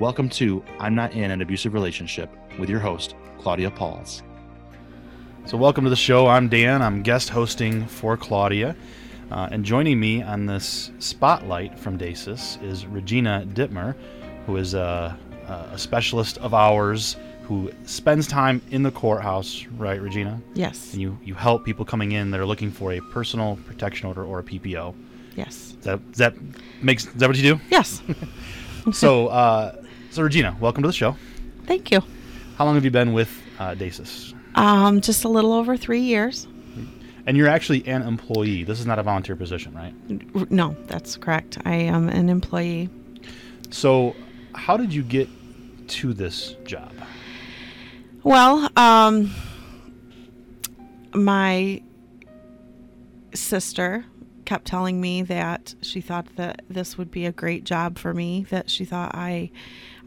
Welcome to I'm Not in an Abusive Relationship with your host, Claudia Pauls. So, welcome to the show. I'm Dan. I'm guest hosting for Claudia. Uh, and joining me on this spotlight from DASAS is Regina Dittmer, who is a, a specialist of ours who spends time in the courthouse, right, Regina? Yes. And you, you help people coming in that are looking for a personal protection order or a PPO. Yes. Is that, that makes is that what you do? Yes. so, uh, so Regina, welcome to the show. Thank you. How long have you been with uh, DASAS? Um, just a little over three years. And you're actually an employee. This is not a volunteer position, right? No, that's correct. I am an employee. So, how did you get to this job? Well, um, my sister kept telling me that she thought that this would be a great job for me, that she thought I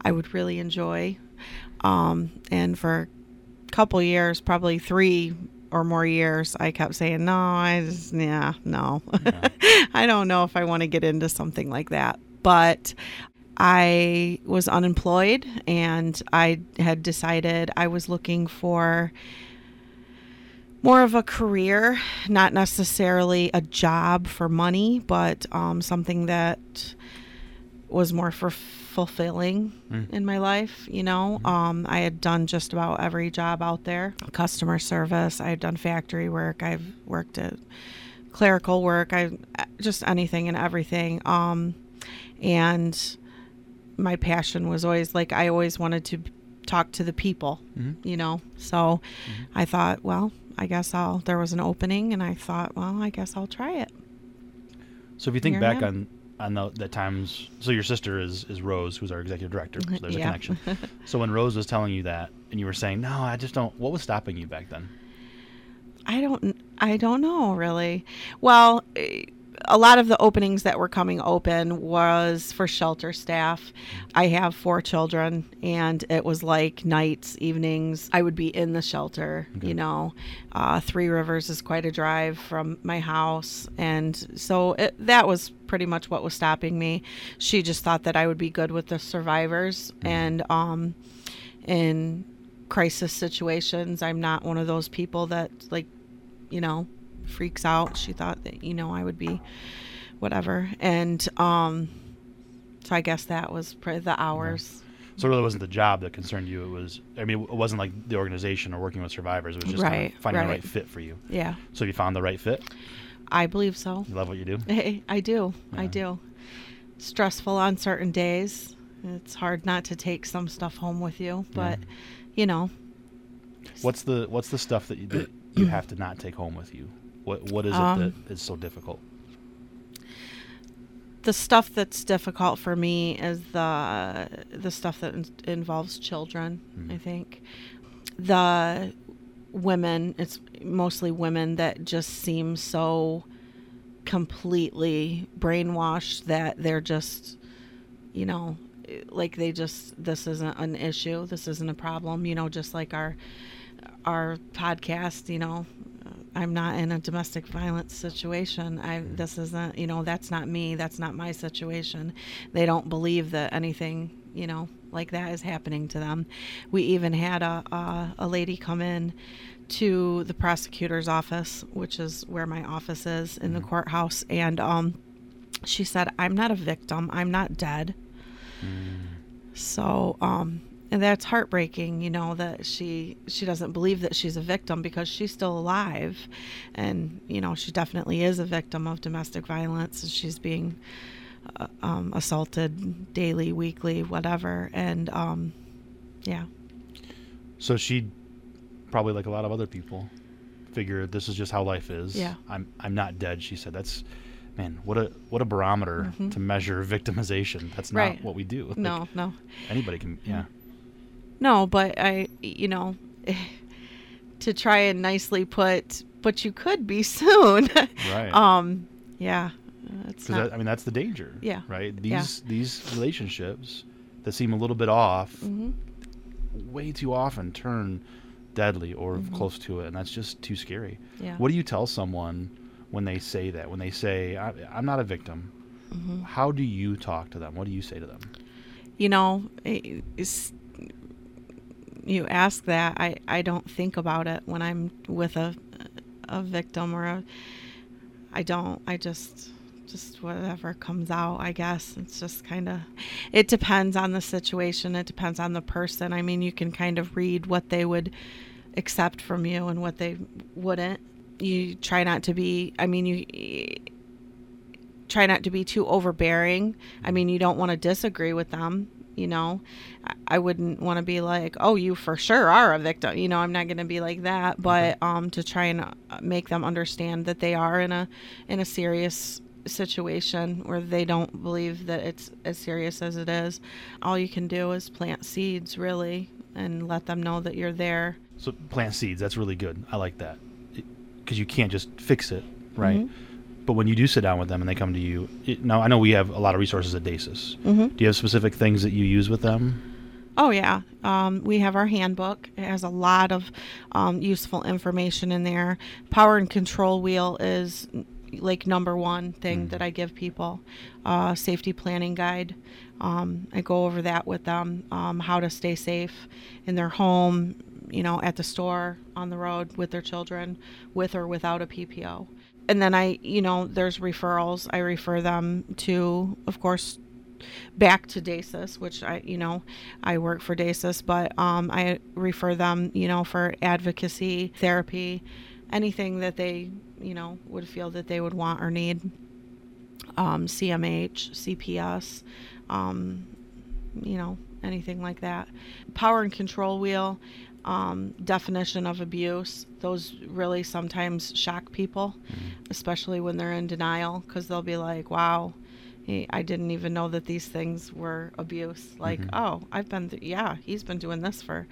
I would really enjoy. Um, and for a couple years, probably three or more years, I kept saying, "No, I just yeah, no. I don't know if I want to get into something like that." But I was unemployed and I had decided I was looking for more of a career, not necessarily a job for money, but um, something that was more for fulfilling Mm. in my life. You know, um, I had done just about every job out there customer service, I've done factory work, I've worked at clerical work, I just anything and everything. Um, and my passion was always like I always wanted to talk to the people, Mhm. you know. So I thought, well, I guess I'll. There was an opening, and I thought, well, I guess I'll try it. So, if you think Here back on on the, the times, so your sister is is Rose, who's our executive director. So there's a connection. so when Rose was telling you that, and you were saying, "No, I just don't," what was stopping you back then? I don't. I don't know really. Well, eh, a lot of the openings that were coming open was for shelter staff. I have four children, and it was like nights, evenings. I would be in the shelter. Okay. You know, uh, Three Rivers is quite a drive from my house, and so it, that was pretty much what was stopping me. She just thought that I would be good with the survivors, and um, in crisis situations, I'm not one of those people that like you know, freaks out. She thought that, you know, I would be whatever. And um so I guess that was the hours. So it really wasn't the job that concerned you. It was, I mean, it wasn't like the organization or working with survivors. It was just kind of finding the right. right fit for you. Yeah. So you found the right fit. I believe so. You love what you do. I do. I do. Stressful on certain days. It's hard not to take some stuff home with you, but you know, What's the What's the stuff that you that you have to not take home with you? What What is it Um, that is so difficult? the stuff that's difficult for me is the the stuff that in- involves children. Mhm. I think the women, it's mostly women that just seem so completely brainwashed that they're just, you know, like they just this isn't an issue, this isn't a problem. You know, just like our our podcast, you know, I'm not in a domestic violence situation. I this isn't, you know, that's not me. That's not my situation. They don't believe that anything, you know, like that is happening to them. We even had a a, a lady come in to the prosecutor's office, which is where my office is in the courthouse, and um, she said, "I'm not a victim. I'm not dead." So um, and that's heartbreaking you know that she she doesn't believe that she's a victim because she's still alive and you know she definitely is a victim of domestic violence she's being uh, um, assaulted daily weekly whatever and um, yeah So she, probably like a lot of other people, figured this is just how life is. Yeah. I'm I'm not dead. She said that's. Man, what a what a barometer to measure victimization. That's not Mm-hmm. Right. what we do. Like, no no anybody can. Yeah, No, but I, you know, to try and nicely put, but you could be soon. right. um, yeah, Because not. I mean that's the danger. Yeah. Right. Yeah. These these relationships that seem a little bit off, Mhm. way too often turn deadly or close to it, and that's just too scary. Mm-hmm. Yeah. What do you tell someone when they say that? When they say, I, "I'm not a victim," Mm-hmm. how do you talk to them? What do you say to them? you know, it's, you ask that. I, I don't think about it when I'm with a, a victim or a. I don't. I just, just whatever comes out. I guess it's just kind of. It depends on the situation. It depends on the person. I mean, you can kind of read what they would accept from you and what they wouldn't. You try not to be. I mean, you try not to be too overbearing. I mean, you don't want to disagree with them. You know, I- wouldn't want to be like, "Oh, you for sure are a victim." You know, I'm not going to be like that. But um, to try and uh, make them understand that they are in a in a serious situation where they don't believe that it's as serious as it is. All you can do is plant seeds, really, and let them know that you're there. So plant seeds. That's really good. I like that because you can't just fix it, right? Mm-hmm. But when you do sit down with them and they come to you, it, now I know we have a lot of resources at DASAS. Mm-hmm. Do you have specific things that you use with them? Oh yeah, um, we have our handbook. It has a lot of um, useful information in there. Power and control wheel is like number one thing that I give people. Uh, safety planning guide. Um, I go over that with them. Um, how to stay safe in their home, you know, at the store, on the road, with their children, with or without a PPO. And then I, you know, there's referrals. I refer them to, of course, back to DASAS, which I, you know, I work for DASAS, but um, I refer them, you know, for advocacy, therapy, anything that they, you know, would feel that they would want or need. Um, CMH, CPS, um, you know, anything like that. Power and control wheel, um, definition of abuse. Those really sometimes shock people, especially when they're in denial, because they'll be like, wow, I didn't even know that these things were abuse. Like, oh, I've been, th- yeah, he's been doing this for,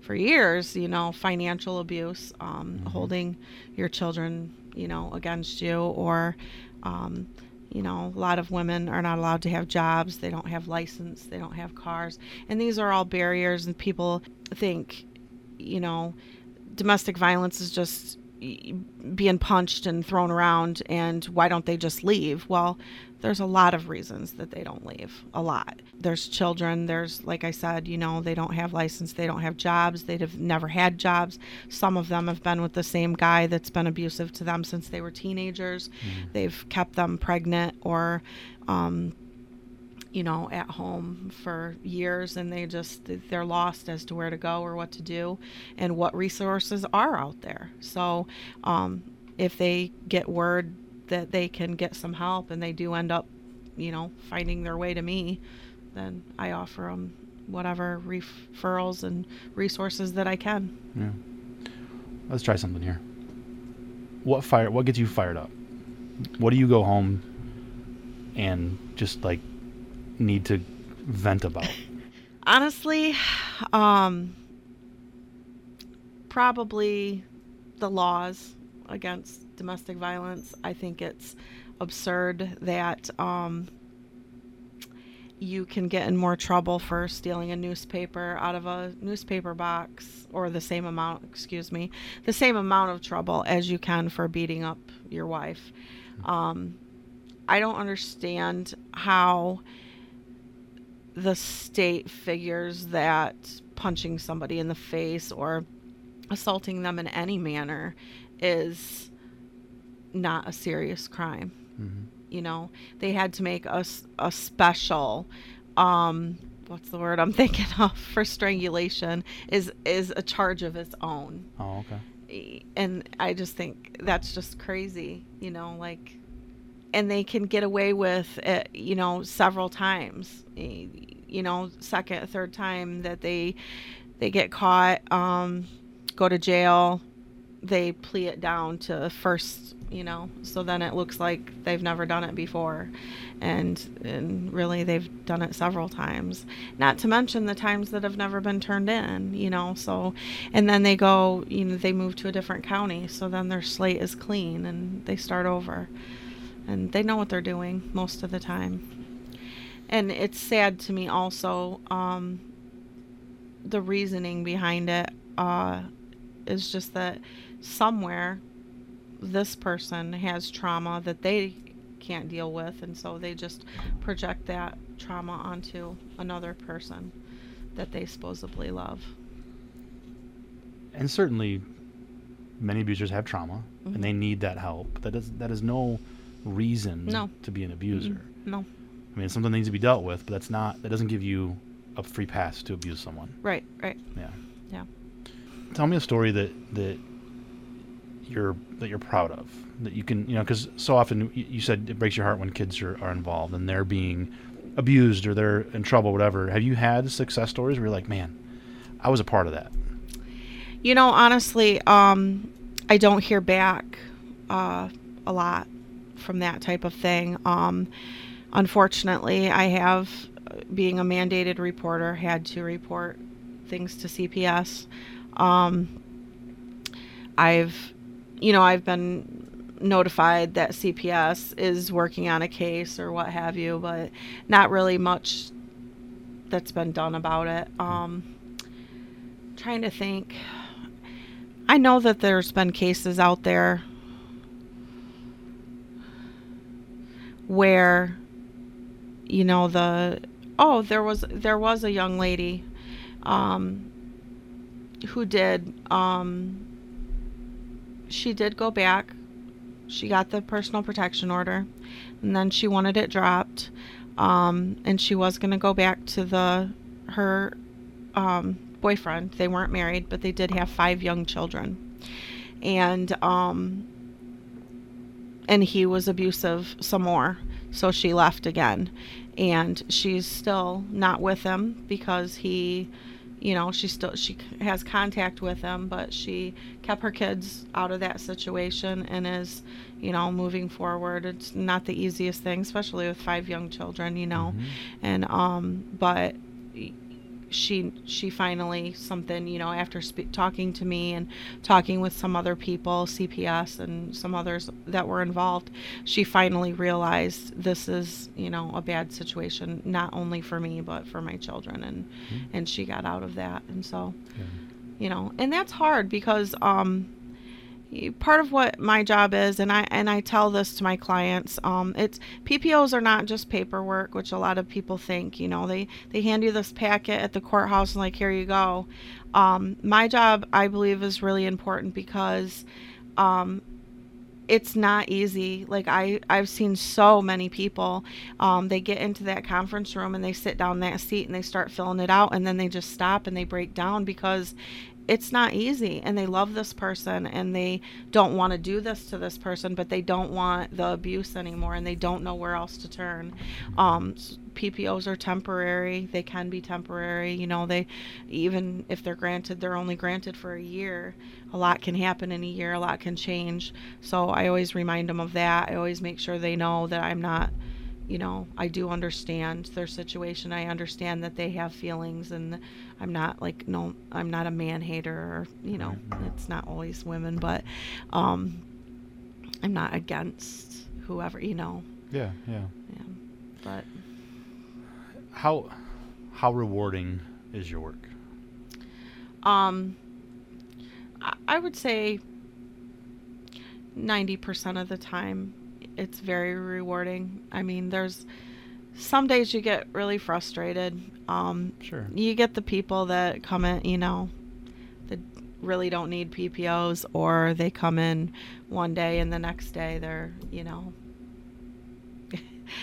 for years. You know, financial abuse, um, holding your children, you know, against you, or, um, you know, a lot of women are not allowed to have jobs. They don't have license. They don't have cars, and these are all barriers. And people think, you know, domestic violence is just being punched and thrown around and why don't they just leave? Well there's a lot of reasons that they don't leave. A lot. There's children. There's like i said you know they don't have license. They don't have jobs. They've never had jobs. Some of them have been with the same guy that's been abusive to them since they were teenagers. They've kept them pregnant or um, you know at home for years and they just they're lost as to where to go or what to do and what resources are out there so um, if they get word that they can get some help and they do end up you know finding their way to me then i offer them whatever referrals and resources that i can Yeah. Let's try something here. What fire? What gets you fired up? What do you go home and just like need to vent about? honestly um probably the laws against domestic violence. I think it's absurd that um you can get in more trouble for stealing a newspaper out of a newspaper box or the same amount excuse me the same amount of trouble as you can for beating up your wife. Um i don't understand how the state figures that punching somebody in the face or assaulting them in any manner is not a serious crime. Mhm. You know, they had to make us a, special um what's the word I'm thinking of for strangulation is is a charge of its own. Oh, okay. And I just think that's just crazy, you know, like and they can get away with it, you know, several times. You know, second, third time that they they get caught, um, go to jail, they plea it down to first you know so then it looks like they've never done it before. And and really they've done it several times. Not to mention the times that have never been turned in you know so and then they go you know they move to a different county so then their slate is clean and they start over and they know what they're doing most of the time. And it's sad to me also um, the reasoning behind it uh, is just that somewhere this person has trauma that they can't deal with and so they just project that trauma onto another person that they supposedly love. And certainly many abusers have trauma Mhm. and they need that help. That is that is no reason No. to be an abuser. Mm, no. I mean it's something that needs to be dealt with but that's not that doesn't give you a free pass to abuse someone. Right right. Yeah. Yeah. tell me a story that that you're that you're proud of that you can you know because so often you said it breaks your heart when kids are, are involved and they're being abused or they're in trouble whatever. Have you had success stories where you're like man i was a part of that You know, honestly, um, I don't hear back uh, a lot from that type of thing. Um, unfortunately, I have, uh, being a mandated reporter, had to report things to CPS. Um, I've, you know, I've been notified that CPS is working on a case or what have you, but not really much that's been done about it. Um, trying to think. I know that there's been cases out there where you know the oh there was there was a young lady um who did um she did go back. She got the personal protection order and then she wanted it dropped um and she was going to go back to the her um boyfriend. They weren't married but they did have five young children. And um and he was abusive some more so she left again. And she's still not with him because he you know she still she has contact with him but she kept her kids out of that situation and is you know moving forward. It's not the easiest thing especially with five young children you know. Mhm. and um but she she finally something you know after spe- talking to me and talking with some other people CPS and some others that were involved she finally realized this is you know a bad situation not only for me but for my children and Mhm. and she got out of that and so Yeah. you know and that's hard because um part of what my job is and i and i tell this to my clients um it's ppos are not just paperwork which a lot of people think you know they they hand you this packet at the courthouse and like here you go. Um my job i believe is really important because um it's not easy. Like i i've seen so many people um, they get into that conference room and they sit down that seat and they start filling it out and then they just stop and they break down because it's not easy and they love this person and they don't want to do this to this person but they don't want the abuse anymore and they don't know where else to turn. Um, ppos are temporary they can be temporary you know they even if they're granted they're only granted for a year. A lot can happen in a year a lot can change. So i always remind them of that i always make sure they know that i'm not you know, I do understand their situation. I understand that they have feelings, and I'm not like no, I'm not a man hater, or you know, it's not always women, but um, I'm not against whoever, you know, yeah yeah yeah. But how how rewarding is your work um, I, I would say ninety percent of the time, it's very rewarding. I mean, there's some days you get really frustrated. Um, sure you get the people that come in, you know, that really don't need PPOs, or they come in one day and the next day they're, you know,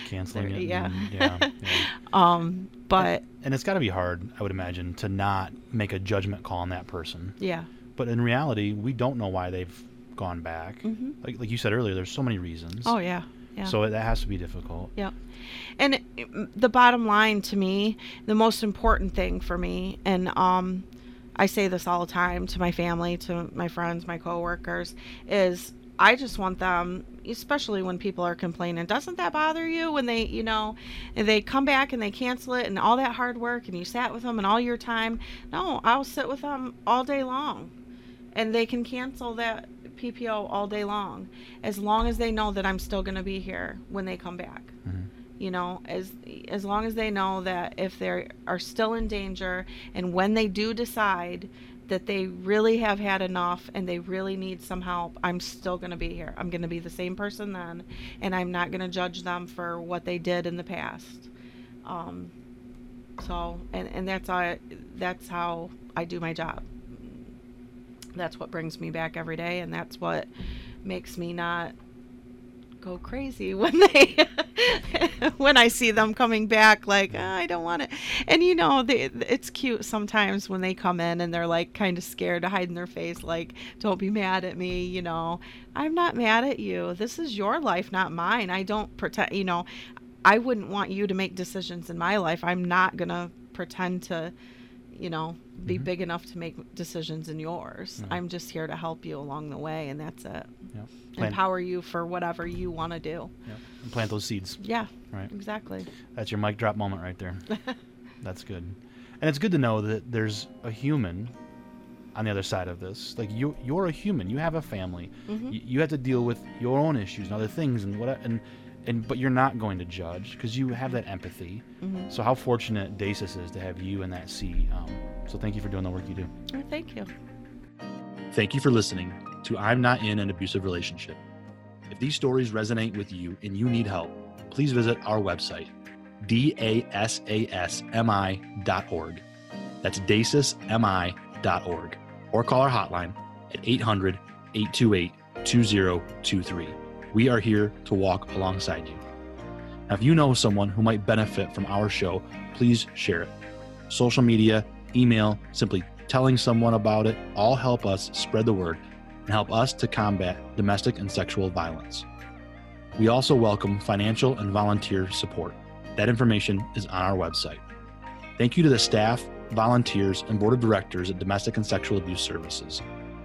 canceling it yeah. and- yeah, yeah. um, But And it's got to be hard, I would imagine, to not make a judgment call on that person. yeah. But in reality, we don't know why they've gone back. hmm Like like you said earlier, there's so many reasons. Oh yeah. Yeah. So that has to be difficult. Yep. And it- the bottom line to me, the most important thing for me, and um, I say this all the time to my family, to my friends, my coworkers, is I just want them, especially when people are complaining, doesn't that bother you when they, you know, they come back and they cancel it and all that hard work and you sat with them and all your time? No, I'll sit with them all day long and they can cancel that PPO all day long as long as they know that I'm still going to be here when they come back. Mhm. You know, as as long as they know that if they are still in danger and when they do decide that they really have had enough and they really need some help, I'm still going to be here. I'm going to be the same person then and I'm not going to judge them for what they did in the past. Um so and and that's how that's how I do my job that's what brings me back every day and that's what makes me not go crazy when they when I see them coming back like "Ah, I don't want it. And you know they, it's cute sometimes when they come in and they're like kind of scared to hide in their face like don't be mad at me you know. I'm not mad at you. This is your life not mine. I don't pretend you know. I wouldn't want you to make decisions in my life. I'm not to pretend to you know be Mhm. big enough to make decisions in yours. Mhm. I'm just here to help you along the way, and that's it. Yeah. Empower you for whatever you want to do. Yeah. And plant those seeds. Yeah, Right. exactly. That's your mic drop moment right there. That's good. And it's good to know that there's a human on the other side of this. Like you, you're a human. You have a family. Mhm. You, you have to deal with your own issues and other things and what and and but you're not going to judge because you have that empathy. hmm So how fortunate Dasas is to have you in that seat. Um, so thank you for doing the work you do. Oh, thank you. Thank you for listening to I'm Not in an Abusive Relationship. If these stories resonate with you and you need help, please visit our website, dasasmi.org. That's dasasmi.org. Or call our hotline at 800 828 2023. We are here to walk alongside you. Now, if you know someone who might benefit from our show, please share it. Social media, email, simply telling someone about it all help us spread the word and help us to combat domestic and sexual violence. We also welcome financial and volunteer support. That information is on our website. Thank you to the staff, volunteers, and board of directors at Domestic and Sexual Abuse Services.